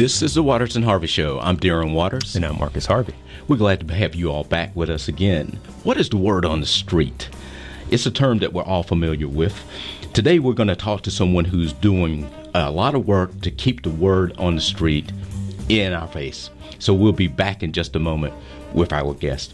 This is the Waters and Harvey Show. I'm Darren Waters. And I'm Marcus Harvey. We're glad to have you all back with us again. What is the word on the street? It's a term that we're all familiar with. Today, we're going to talk to someone who's doing a lot of work to keep the word on the street in our face. So, we'll be back in just a moment with our guest.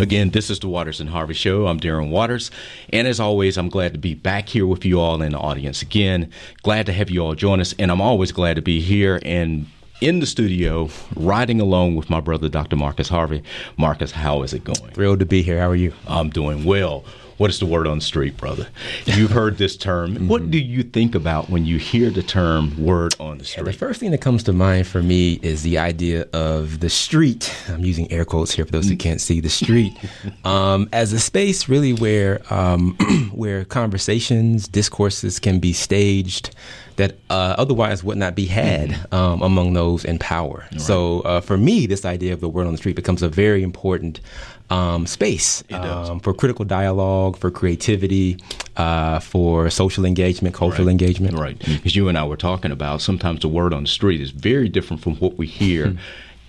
Again, this is the Waters and Harvey Show. I'm Darren Waters. And as always, I'm glad to be back here with you all in the audience again. Glad to have you all join us. And I'm always glad to be here and in the studio, riding along with my brother, Dr. Marcus Harvey. Marcus, how is it going? Thrilled to be here. How are you? I'm doing well. What is the word on the street, brother? You've heard this term. mm-hmm. What do you think about when you hear the term word on the street? Yeah, the first thing that comes to mind for me is the idea of the street. I'm using air quotes here for those who can't see the street um, as a space really where um, where conversations, discourses can be staged that uh, otherwise would not be had mm-hmm. um, among those in power. Right. So uh, for me, this idea of the word on the street becomes a very important um, space um, for critical dialogue, for creativity, uh, for social engagement, cultural right. engagement. Right. Because you and I were talking about sometimes the word on the street is very different from what we hear. Hmm.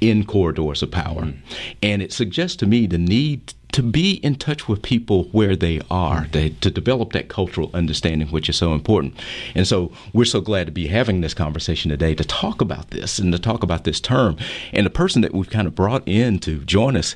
in corridors of power. Mm. And it suggests to me the need to be in touch with people where they are, to, to, develop that cultural understanding, which is so important. And so we're so glad to be having this conversation today to talk about this and to talk about this term. And the person that we've kind of brought in to join us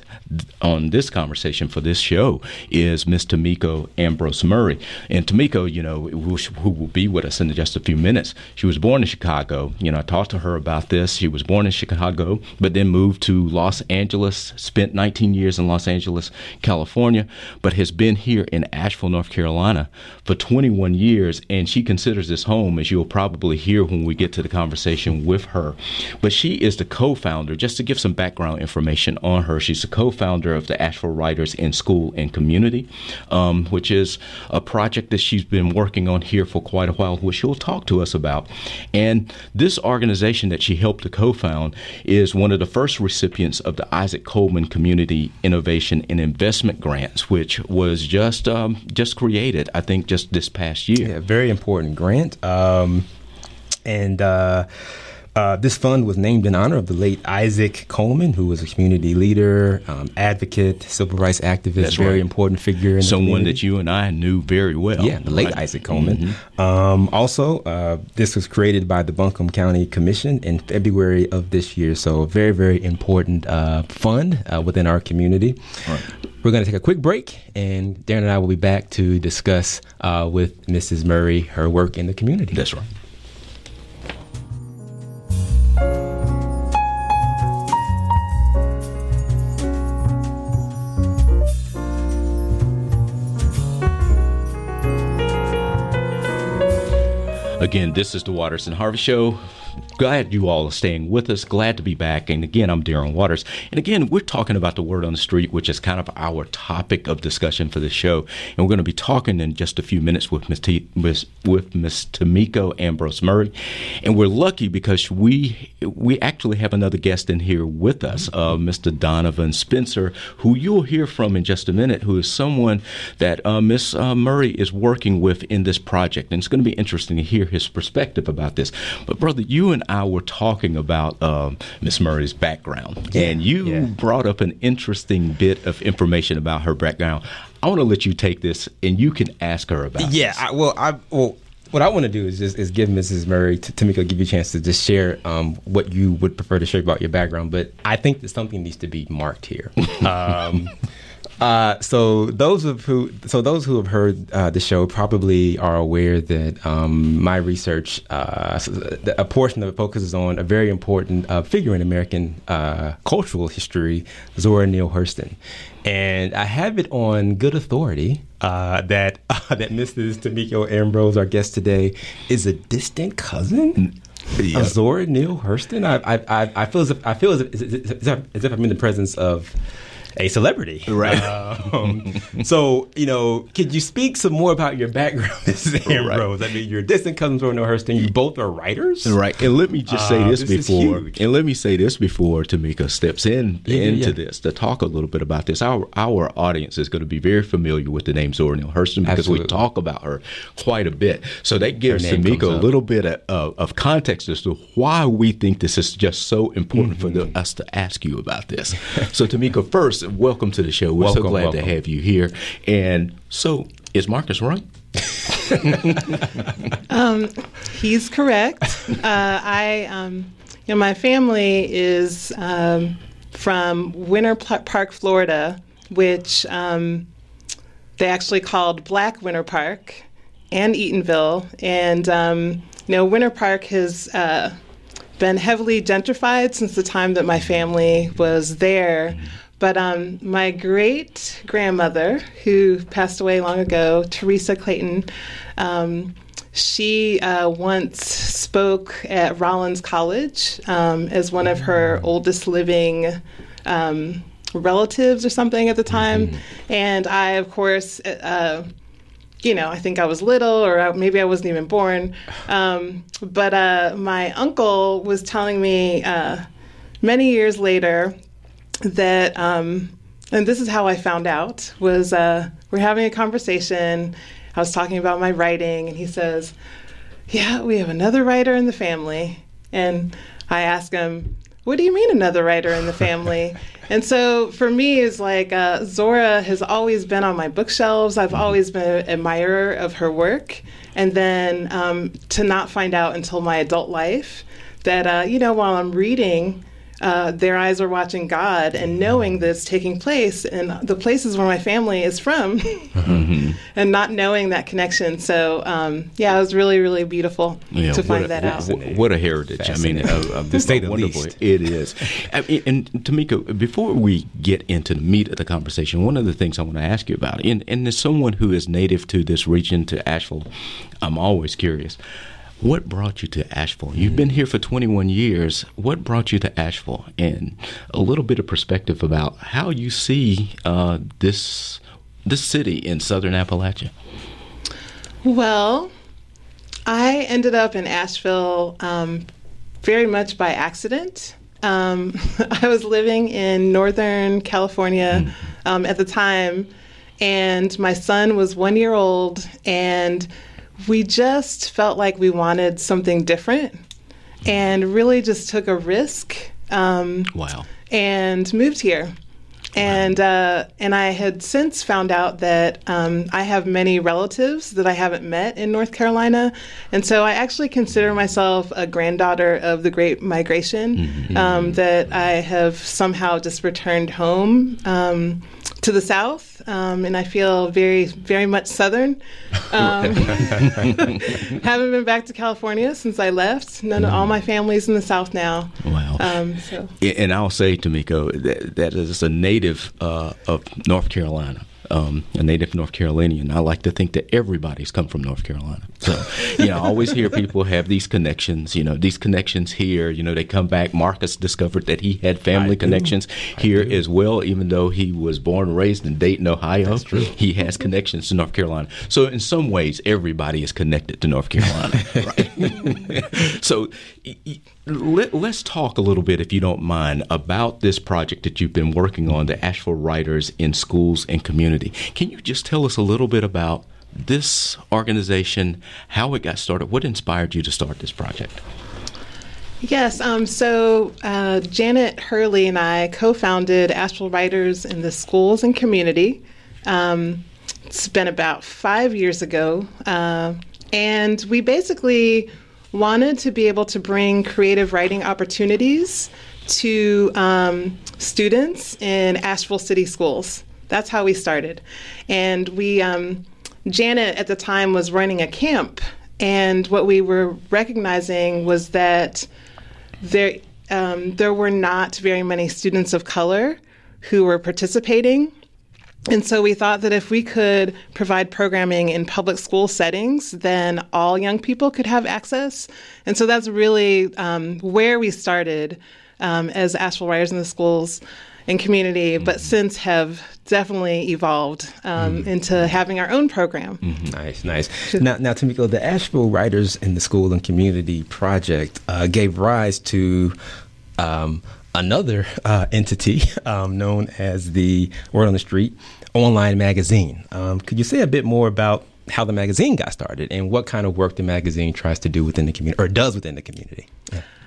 on this conversation for this show is Miss Tamiko Ambrose Murray. And Tamiko, you know, who will be with us in just a few minutes, she was born in Chicago. You know, I talked to her about this. She was born in Chicago, but then moved to Los Angeles, spent 19 years in Los Angeles California, but has been here in Asheville, North Carolina for 21 years. And she considers this home, as you'll probably hear when we get to the conversation with her. But she is the co founder, just to give some background information on her, she's the co founder of the Asheville Writers in School and Community, um, which is a project that she's been working on here for quite a while, which she'll talk to us about. And this organization that she helped to co found is one of the first recipients of the Isaac Coleman Community Innovation and Investment Investment grants, which was just um, just created, I think, just this past year. Yeah, very important grant. Um, and uh, uh, this fund was named in honor of the late Isaac Coleman, who was a community leader, um, advocate, civil rights activist, That's very right. important figure in someone that you and I knew very well. Yeah, the late right. Isaac Coleman. Mm-hmm. Um, also, uh, this was created by the Buncombe County Commission in February of this year. So, a very, very important uh, fund uh, within our community. Right. We're going to take a quick break, and Darren and I will be back to discuss uh, with Mrs. Murray her work in the community. That's right. Again, this is the Waters and Harvey Show glad you all are staying with us. Glad to be back. And again, I'm Darren Waters. And again, we're talking about the word on the street, which is kind of our topic of discussion for this show. And we're going to be talking in just a few minutes with Miss T- with, with Miss Tamiko Ambrose Murray. And we're lucky because we we actually have another guest in here with us, uh, Mr. Donovan Spencer, who you'll hear from in just a minute, who is someone that uh, Miss uh, Murray is working with in this project. And it's going to be interesting to hear his perspective about this. But brother, you and I were talking about um, Miss Murray's background, yeah, and you yeah. brought up an interesting bit of information about her background. I want to let you take this, and you can ask her about. Yeah, I, well, I well what I want to do is just is give Mrs. Murray, to Tamiko, give you a chance to just share um, what you would prefer to share about your background. But I think that something needs to be marked here. Um, uh, so those of who, so those who have heard uh, the show probably are aware that um, my research, uh, a portion of it focuses on a very important uh, figure in American uh, cultural history, Zora Neale Hurston, and I have it on good authority uh, that that Mrs. Tamiko Ambrose, our guest today, is a distant cousin. Of Zora Neale Hurston, I, I, I, I feel as if I feel as if, as if, as if I'm in the presence of a celebrity. Right. Um, so, you know, could you speak some more about your background, Mrs. Ambrose? Right. I mean, you're distant cousins from Hurston. You both are writers. Right. And let me just say uh, this, this before, and let me say this before Tamika steps in yeah, into yeah. this to talk a little bit about this. Our our audience is going to be very familiar with the name Zora Neale Hurston because Absolutely. we talk about her quite a bit. So that gives Tamika a little bit of, of, of, context as to why we think this is just so important mm-hmm. for the, us to ask you about this. so Tamika, first, welcome to the show. We're welcome, so glad welcome. to have you here. And so, is Marcus right? um, he's correct. Uh, I, um, you know, my family is um, from Winter Park, Florida, which um, they actually called Black Winter Park and Eatonville. And, um, you know, Winter Park has uh, been heavily gentrified since the time that my family was there. But um, my great grandmother, who passed away long ago, Teresa Clayton, um, she uh, once spoke at Rollins College um, as one of her oldest living um, relatives or something at the time. Mm-hmm. And I, of course, uh, you know, I think I was little or maybe I wasn't even born. Um, but uh, my uncle was telling me uh, many years later that, um, and this is how I found out, was uh, we're having a conversation. I was talking about my writing, and he says, Yeah, we have another writer in the family. And I ask him, What do you mean, another writer in the family? and so for me, it's like uh, Zora has always been on my bookshelves. I've always been an admirer of her work. And then um, to not find out until my adult life that, uh, you know, while I'm reading, uh, their eyes are watching God and knowing this taking place in the places where my family is from mm-hmm. and not knowing that connection. So, um, yeah, it was really, really beautiful yeah, to find a, that out. What a heritage. I mean, of, of the state wonderful least. it is. I mean, and Tamika, before we get into the meat of the conversation, one of the things I want to ask you about, and, and as someone who is native to this region, to Asheville, I'm always curious. What brought you to Asheville? You've been here for 21 years. What brought you to Asheville? And a little bit of perspective about how you see uh, this this city in Southern Appalachia. Well, I ended up in Asheville um, very much by accident. Um, I was living in Northern California mm. um, at the time, and my son was one year old, and we just felt like we wanted something different and really just took a risk. Um, wow. And moved here. And uh, and I had since found out that um, I have many relatives that I haven't met in North Carolina, and so I actually consider myself a granddaughter of the Great Migration. Mm-hmm. Um, that I have somehow just returned home um, to the south, um, and I feel very, very much southern. Um, haven't been back to California since I left. None of all my family's in the south now. Wow. Um, so. And I'll say, Tamika, that, that is a native uh, of North Carolina um, a native North Carolinian. I like to think that everybody's come from North Carolina. So, you know, I always hear people have these connections, you know, these connections here. You know, they come back. Marcus discovered that he had family I connections do. here as well, even though he was born and raised in Dayton, Ohio. He has connections to North Carolina. So, in some ways, everybody is connected to North Carolina. right? so, let, us talk a little bit, if you don't mind, about this project that you've been working on, the Asheville Writers in Schools and Community. Can you just tell us a little bit about this organization, how it got started, what inspired you to start this project? Yes, um, so uh, Janet Hurley and I co founded Asheville Writers in the Schools and Community. Um, it's been about five years ago. Uh, and we basically wanted to be able to bring creative writing opportunities to um, students in Asheville City Schools. That's how we started. And we, um, Janet at the time was running a camp, and what we were recognizing was that there, um, there were not very many students of color who were participating and so we thought that if we could provide programming in public school settings, then all young people could have access. And so that's really um, where we started. um, as Asheville Writers in the Schools and community, but since have definitely evolved um, into having our own program. Nice, nice. Now, now, Tamiko, the Asheville Writers in the School and Community Project uh, gave rise to um, another uh, entity um, known as the Word on the Street online magazine. Um, could you say a bit more about how the magazine got started and what kind of work the magazine tries to do within the community or does within the community?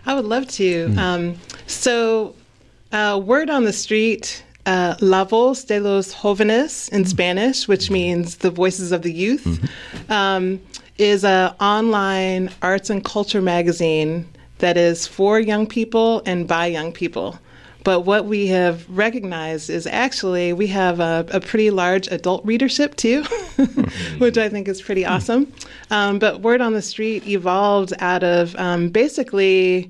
I would love to. Um, so, uh, word on the street, uh, La Voz de los Jóvenes in Spanish, which means the voices of the youth, um, is a online arts and culture magazine that is for young people and by young people. But what we have recognized is actually we have a, a pretty large adult readership too, which I think is pretty awesome. Um, but Word on the Street evolved out of um, basically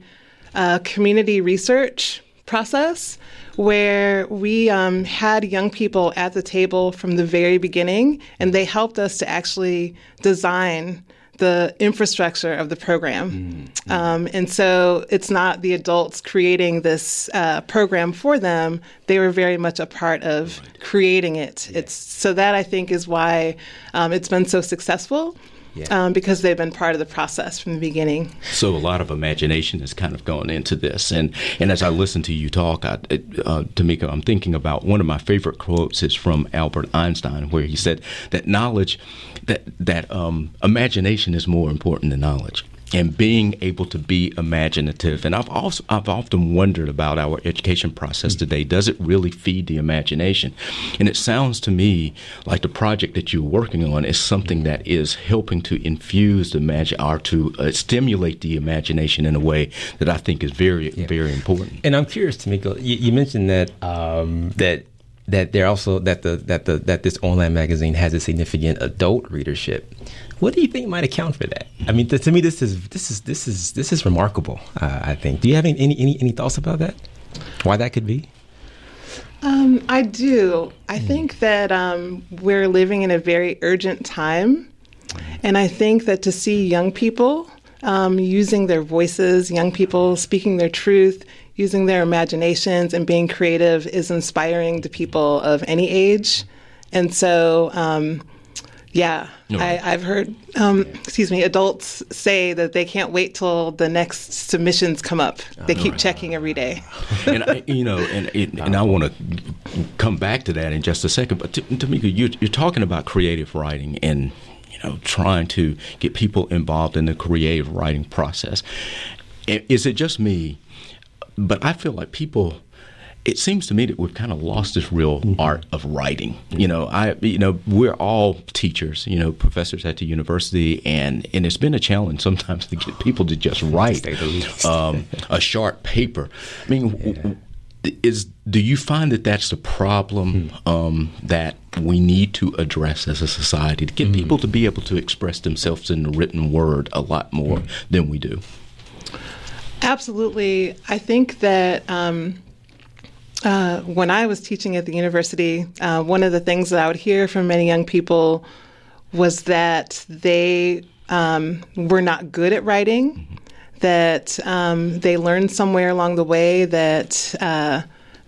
a community research process where we um, had young people at the table from the very beginning, and they helped us to actually design the infrastructure of the program. Um, and so it's not the adults creating this uh, program for them, they were very much a part of creating it. It's so that I think is why um, it's been so successful. Yeah. Um, because they've been part of the process from the beginning. So a lot of imagination has kind of gone into this, and and as I listen to you talk, I, uh, Tamika, I'm thinking about one of my favorite quotes is from Albert Einstein, where he said that knowledge, that that um, imagination is more important than knowledge. And being able to be imaginative, and I've also I've often wondered about our education process today. Does it really feed the imagination? And it sounds to me like the project that you're working on is something that is helping to infuse the imagine or to uh, stimulate the imagination in a way that I think is very very important. And I'm curious, Tamiko, you, you mentioned that um, that that they're also that the that the that this online magazine has a significant adult readership. What do you think might account for that? I mean, to, to me, this is this is this is this is remarkable. Uh, I think. Do you have any, any any any thoughts about that? Why that could be? Um, I do. I think that um, we're living in a very urgent time. And I think that to see young people um, using their voices, young people speaking their truth, using their imaginations, and being creative is inspiring to people of any age. And so, um, yeah, I, I've heard, um, excuse me, adults say that they can't wait till the next submissions come up. They keep checking every day. and I, you know, and and, and I want to come back to that in just a second. But Tamika, you're, you're talking about creative writing and you know trying to get people involved in the creative writing process. Is it just me? But I feel like people. It seems to me that we've kind of lost this real art of writing. You know, I you know we're all teachers, you know, professors at the university, and and it's been a challenge sometimes to get people to just write um, a sharp paper. I mean, w- is do you find that that's the problem um, that we need to address as a society to get people to be able to express themselves in the written word a lot more than we do? Absolutely. I think that um, uh, when I was teaching at the university, uh, one of the things that I would hear from many young people was that they um, were not good at writing, that um, they learned somewhere along the way that. Uh,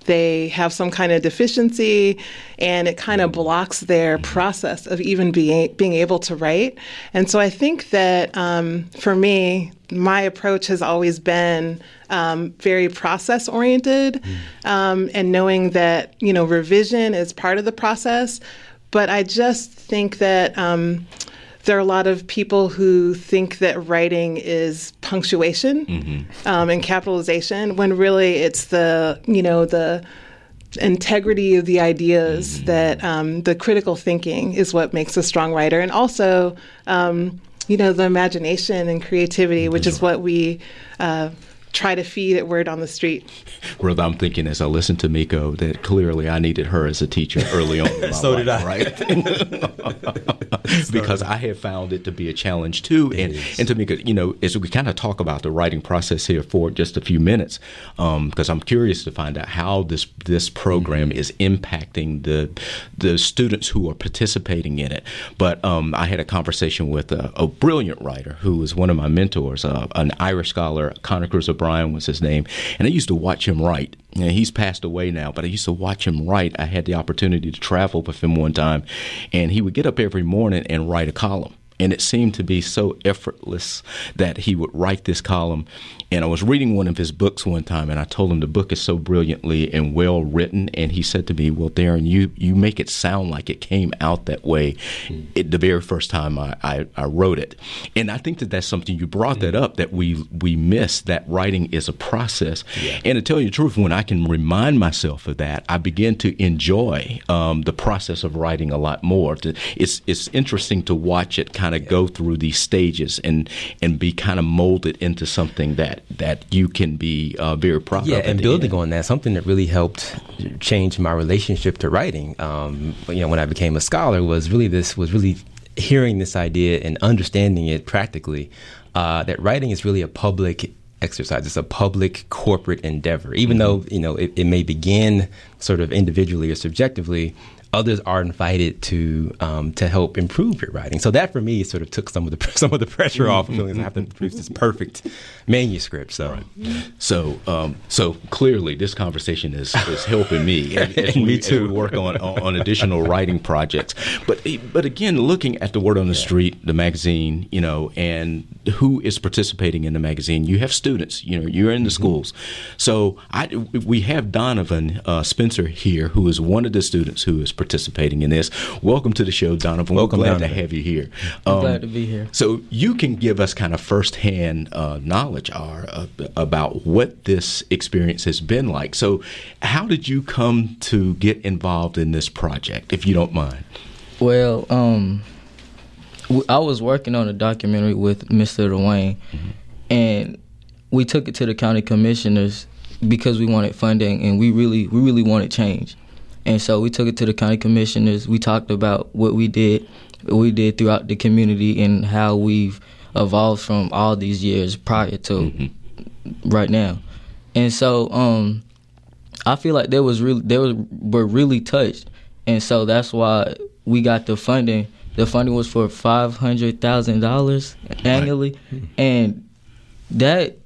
they have some kind of deficiency and it kind of blocks their process of even being being able to write. And so i think that um, for me my approach has always been um, very process oriented um, and knowing that you know revision is part of the process. But i just think that um, there are a lot of people who think that writing is punctuation um, and capitalization when really it's the you know the integrity of the ideas that um, the critical thinking is what makes a strong writer. And also um, you know the imagination and creativity which is what we uh, try to feed it word on the street Where I'm thinking as I listen to Miko that clearly I needed her as a teacher early on. In my So did I. Right? because I have found it to be a challenge too. And and Tamika, you know, as we kind of talk about the writing process here for just a few minutes, because I'm curious to find out how this this program is impacting the the students who are participating in it. But um, I had a conversation with a, a brilliant writer who was one of my mentors, uh, an Irish scholar, Conor Cruise O'Brien was his name, and I used to watch him write. And he's passed away now, but I used to watch him write. I had the opportunity to travel with him one time, and he would get up every morning and write a column and it seemed to be so effortless that he would write this column. And I was reading one of his books one time, and I told him the book is so brilliantly and well written. And he said to me, "Well, Darren, you you make it sound like it came out that way mm. it, the very first time I, I, I, wrote it." And I think that that's something you brought that up that we we miss that writing is a process. Yeah. And to tell you the truth, when I can remind myself of that, I begin to enjoy um, the process of writing a lot more. It's it's interesting to watch it kind kind of go through these stages and and be kind of molded into something that that you can be uh, very proud yeah, of. Yeah, and building on that, something that really helped change my relationship to writing. Um, you know, when I became a scholar, was really this was really hearing this idea and understanding it practically. Uh, that writing is really a public exercise. It's a public corporate endeavor. Even mm-hmm. though you know it, it, may begin sort of individually or subjectively, others are invited to um, to help improve your writing. So that for me sort of took some of the some of the pressure off of feeling I have to produce this perfect manuscript. So, right. so um, so clearly this conversation is, is helping me as, as we, me too. As we work on on additional writing projects. But but again, looking at the word on the yeah. street, the magazine, you know, and who is participating in the magazine. You have students. You know, you're in the mm-hmm. schools. So I we have Donovan uh, Spencer here, who is one of the students who is participating in this. Welcome to the show, Donovan. Welcome, We're glad Donovan. to have you here. Um, glad to be here. So you can give us kind of firsthand uh, knowledge are, uh, about what this experience has been like. So how did you come to get involved in this project, if you don't mind? Well, um, I was working on a documentary with Mr. Dwayne, mm-hmm. and we took it to the county commissioners because we wanted funding and we really we really wanted change. And so we took it to the county commissioners. We talked about what we did, what we did throughout the community, and how we've evolved from all these years prior to mm-hmm. right now. And so um, I feel like there was really they was were really touched, and so that's why we got the funding. The funding was for five hundred thousand dollars annually, right. and that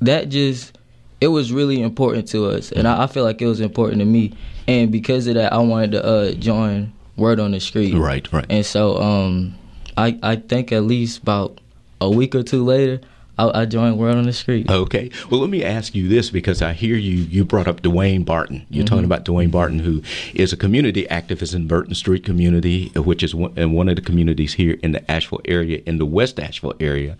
that just it was really important to us, and I, I, feel like it was important to me. And because of that, I wanted to uh, join Word on the Street. Right, right. And so, um, I I think at least about a week or two later, I, I joined Word on the Street. Okay. Well, let me ask you this because I hear you you brought up Dwayne Barton. You're mm-hmm. talking about Dwayne Barton, who is a community activist in Burton Street community, which is one, in one of the communities here in the Asheville area, in the West Asheville area.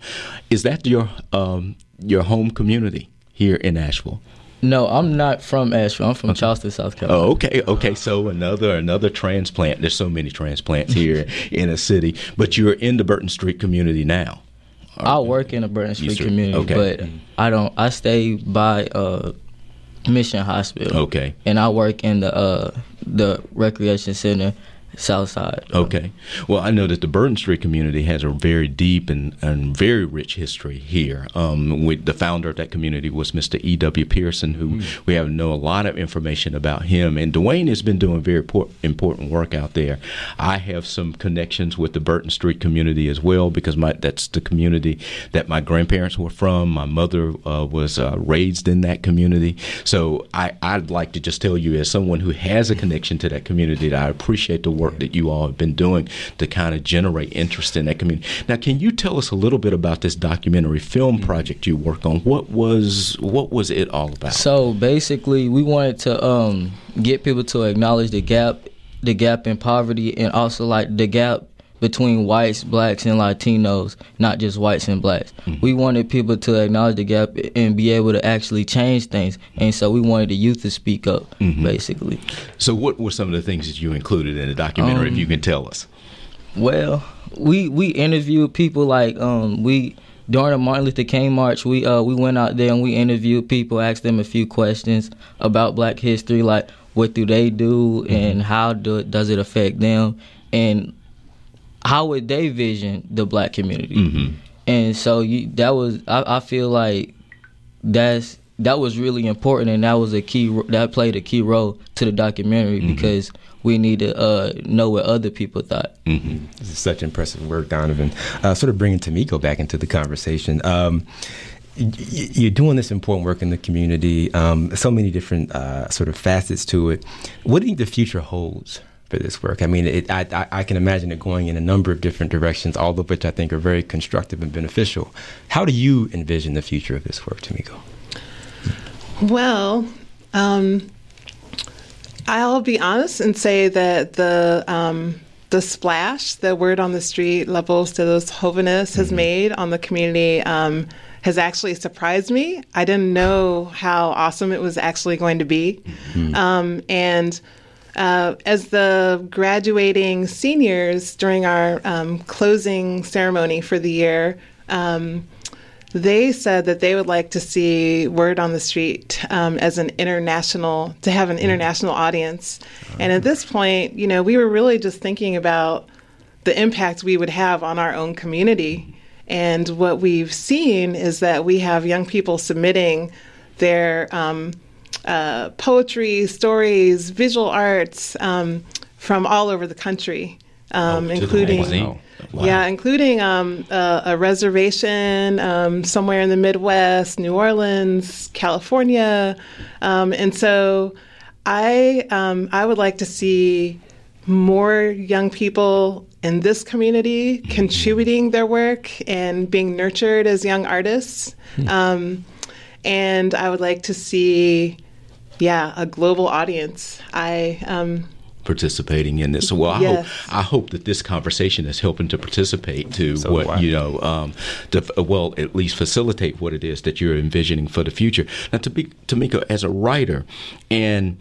Is that your um, your home community? Here in Asheville? No, I'm not from Asheville. I'm from okay. Charleston, South Carolina. Oh, okay, okay. So another another transplant. There's so many transplants here in a city, but you're in the Burton Street community now. I work in the Burton Street community, okay. but I don't. I stay by uh, Mission Hospital. Okay, and I work in the uh, the recreation center South Side. Okay. Well, I know that the Burton Street community has a very deep and, and very rich history here. Um, we, the founder of that community was Mr. E.W. Pearson, who mm. we have know a lot of information about him. And Dwayne has been doing very por- important work out there. I have some connections with the Burton Street community as well because my that's the community that my grandparents were from. My mother uh, was uh, raised in that community. So I, I'd like to just tell you, as someone who has a connection to that community, that I appreciate the work that you all have been doing to kind of generate interest in that community. Now, can you tell us a little bit about this documentary film project you worked on? What was what was it all about? So basically, we wanted to um, get people to acknowledge the gap, the gap in poverty, and also like the gap between whites, blacks, and Latinos, not just whites and blacks. Mm-hmm. We wanted people to acknowledge the gap and be able to actually change things. And so we wanted the youth to speak up, mm-hmm. basically. So, what were some of the things that you included in the documentary, um, if you can tell us? Well, we we interviewed people like um, we during the Martin Luther King march, we uh, we went out there and we interviewed people, asked them a few questions about Black history, like what do they do mm-hmm. and how do, does it affect them, and how would they vision the black community? Mm-hmm. And so you, that was I, I, feel like that's that was really important, and that was a key that played a key role to the documentary mm-hmm. because we need to uh, know what other people thought. Mm-hmm. This is such impressive work, Donovan. Uh, sort of bringing Tamiko back into the conversation. Um, you're doing this important work in the community. Um, so many different uh, sort of facets to it. What do you think the future holds for this work? I mean, it, I, I, can imagine it going in a number of different directions, all of which I think are very constructive and beneficial. How do you envision the future of this work, Tamiko? Well, um, I'll be honest and say that the um, the splash the word on the street, La Voz de los Jóvenes, has mm-hmm. made on the community um, has actually surprised me. I didn't know how awesome it was actually going to be. Mm-hmm. Um, and uh, as the graduating seniors during our um, closing ceremony for the year, um, they said that they would like to see Word on the Street um, as an international, to have an international audience. And at this point, you know, we were really just thinking about the impact we would have on our own community. And what we've seen is that we have young people submitting their um, uh, poetry, stories, visual arts um, from all over the country, um, oh, including. Wow. Yeah, including um, a, a, reservation um, somewhere in the Midwest, New Orleans, California, um, and so I um, I would like to see more young people in this community contributing their work and being nurtured as young artists, hmm. um, and I would like to see, yeah, a global audience. I um, participating in this. So, well, I yes. hope I hope that this conversation is helping to participate to so what you know, um, to well, at least facilitate what it is that you're envisioning for the future. Now, to be Tomiko, as a writer, and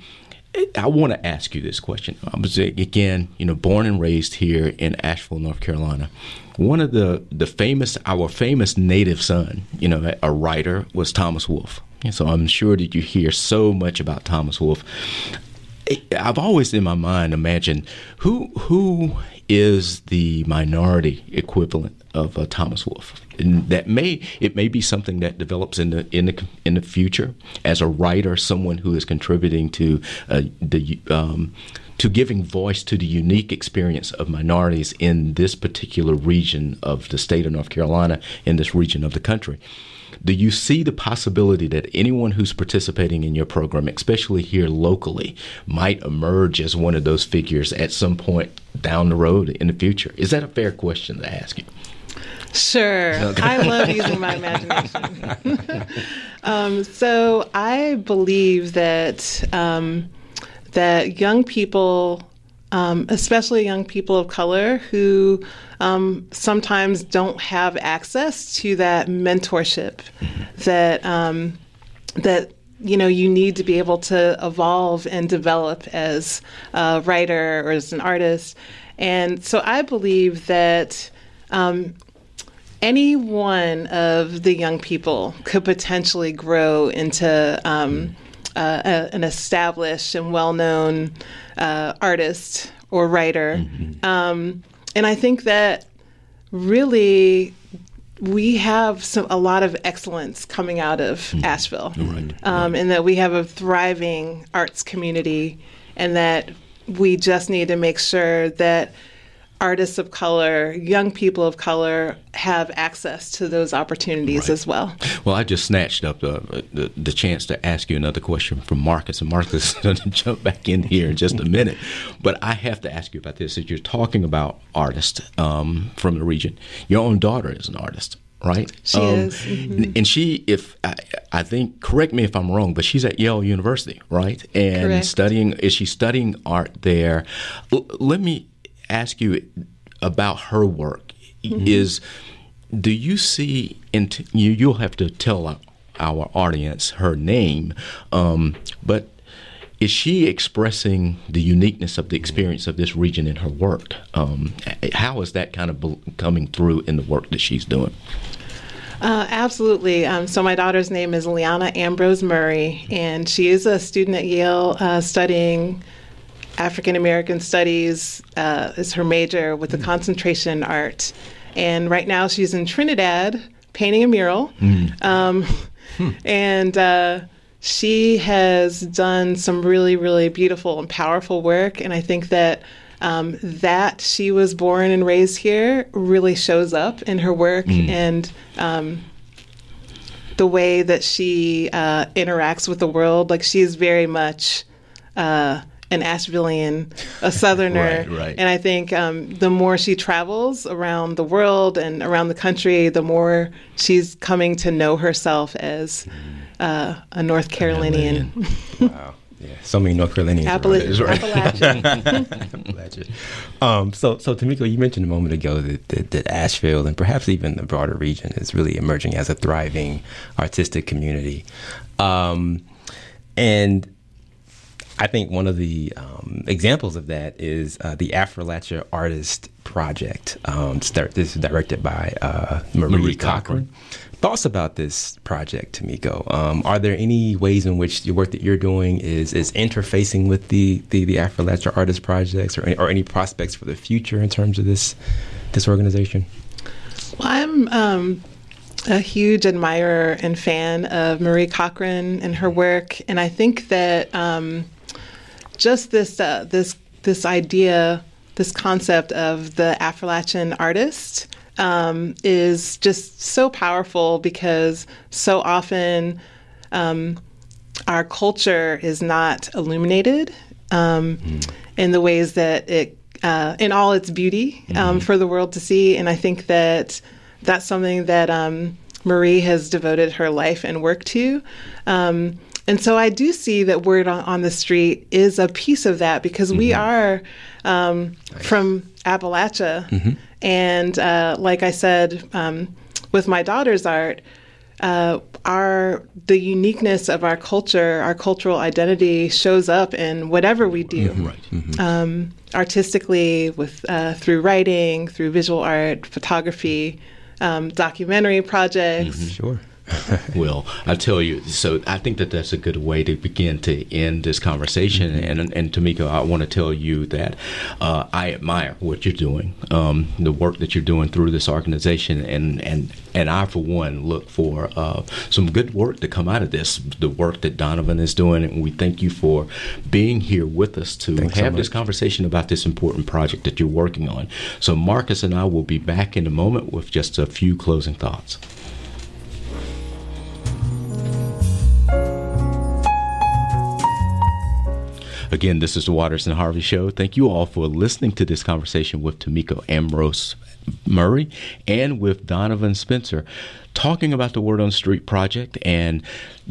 I want to ask you this question. I was again, you know, born and raised here in Asheville, North Carolina. One of the the famous, our famous native son, you know, a writer was Thomas Wolfe. So I'm sure that you hear so much about Thomas Wolfe. I've always in my mind imagined who who is the minority equivalent of uh, Thomas Wolfe. And that may it may be something that develops in the in the in the future as a writer, someone who is contributing to uh, the um, to giving voice to the unique experience of minorities in this particular region of the state of North Carolina, in this region of the country. Do you see the possibility that anyone who's participating in your program, especially here locally, might emerge as one of those figures at some point down the road in the future? Is that a fair question to ask you? Sure. Okay. I love using my imagination. um, so I believe that um, that young people, um, especially young people of color, who um, sometimes don't have access to that mentorship that um, that you know you need to be able to evolve and develop as a writer or as an artist and so i believe that um, any one of the young people could potentially grow into um, uh, a, an established and well-known uh, artist or writer mm-hmm. um, and I think that really we have some, a lot of excellence coming out of mm-hmm. Asheville, right. Um, and that we have a thriving arts community, and that we just need to make sure that artists of color, young people of color have access to those opportunities right. as well. Well, I just snatched up the, the, the chance to ask you another question from Marcus, and Marcus is going to jump back in here in just a minute. But I have to ask you about this. As you're talking about artists um, from the region, your own daughter is an artist right? She um, is. Mm-hmm. And she, if I, I, think, correct me if I'm wrong, but she's at Yale University, right? And correct. studying, is she studying art there? L- let me ask you about her work mm-hmm. is do you see into you you'll have to tell our, our audience her name um, but is she expressing the uniqueness of the experience of this region in her work um, how is that kind of coming through in the work that she's doing uh, absolutely. Um, so my daughter's name is Liana Ambrose Murray, and she is a student at Yale uh, studying African American Studies uh, is her major with a concentration in art. And right now she's in Trinidad painting a mural. Mm. Um, hmm. And uh, she has done some really, really beautiful and powerful work. And I think that um, that she was born and raised here really shows up in her work. Mm. And um, the way that she uh, interacts with the world. Like she is very much uh, an Ashevillean, a Southerner, Right, right. and I think um, the more she travels around the world and around the country, the more she's coming to know herself as uh, a North Carolinian. Wow. Yeah, so many North Carolinians. Appala- there. Appalachian. Um, so, so Tamiko, you mentioned a moment ago that, that, that Asheville and perhaps even the broader region is really emerging as a thriving artistic community. Um, and I think one of the um, examples of that is uh, the Affrilachian Artist Project. Um, it's this is directed by uh, Marie, Marie Cochran. Cochran. Thoughts about this project, Tamiko? Um, are there any ways in which the work that you're doing is is interfacing with the the, the Affrilachian Artist Projects, or any, or any prospects for the future in terms of this this organization? Well, I'm um, a huge admirer and fan of Marie Cochran and her work, and I think that um, just this uh, this this idea, this concept of the Affrilachian artist. Um, is just so powerful because so often um, our culture is not illuminated um, in the ways that it, uh, in all its beauty, um, for the world to see. And I think that that's something that um, Marie has devoted her life and work to. Um, and so I do see that Word on, on the Street is a piece of that because we are um, from Appalachia. And uh, like I said, um, with my daughter's art, uh, our the uniqueness of our culture, our cultural identity shows up in whatever we do, Right. um, artistically, with uh, through writing, through visual art, photography, um, documentary projects. Sure. Well, I tell you, so I think that that's a good way to begin to end this conversation. And and Tamika, I want to tell you that uh, I admire what you're doing, um, the work that you're doing through this organization, and and and I, for one, look for uh, some good work to come out of this. The work that Donovan is doing, and we thank you for being here with us to Thanks so have this conversation about this important project that you're working on. So, Marcus and I will be back in a moment with just a few closing thoughts. Again, this is the Waters and Harvey Show. Thank you all for listening to this conversation with Tamiko Ambrose Murray and with Donovan Spencer, talking about the Word on Street project and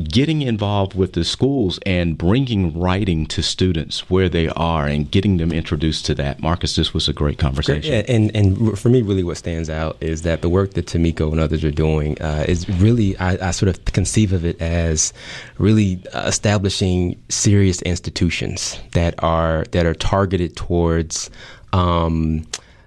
getting involved with the schools and bringing writing to students where they are and getting them introduced to that. Marcus, this was a great conversation. And and for me, really, what stands out is that the work that Tamiko and others are doing uh, is really, I, I sort of conceive of it as really establishing serious institutions that are that are targeted towards. Um,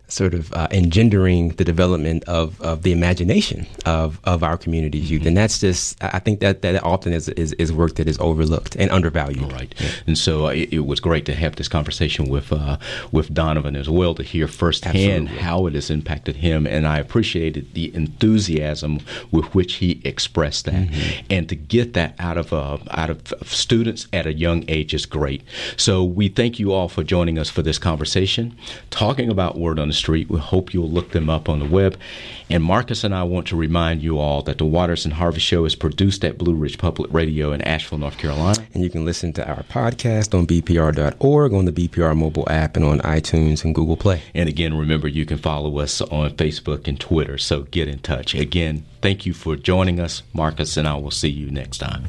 sort of uh, engendering the development of, of the imagination of, of our community's youth, and that's just I think that that often is, is is work that is overlooked and undervalued. Right, and so uh, it, it was great to have this conversation with uh, with Donovan as well to hear firsthand Absolutely. how it has impacted him, and I appreciated the enthusiasm with which he expressed that, and to get that out of uh, out of students at a young age is great. So we thank you all for joining us for this conversation, talking about Word on the Street. We hope you'll look them up on the web, and Marcus and I want to remind you all that the Waters and Harvey Show is produced at Blue Ridge Public Radio in Asheville, North Carolina. And you can listen to our podcast on bpr.org, on the BPR mobile app, and on iTunes and Google Play. And again, remember you can follow us on Facebook and Twitter. So get in touch. Again, thank you for joining us. Marcus and I will see you next time.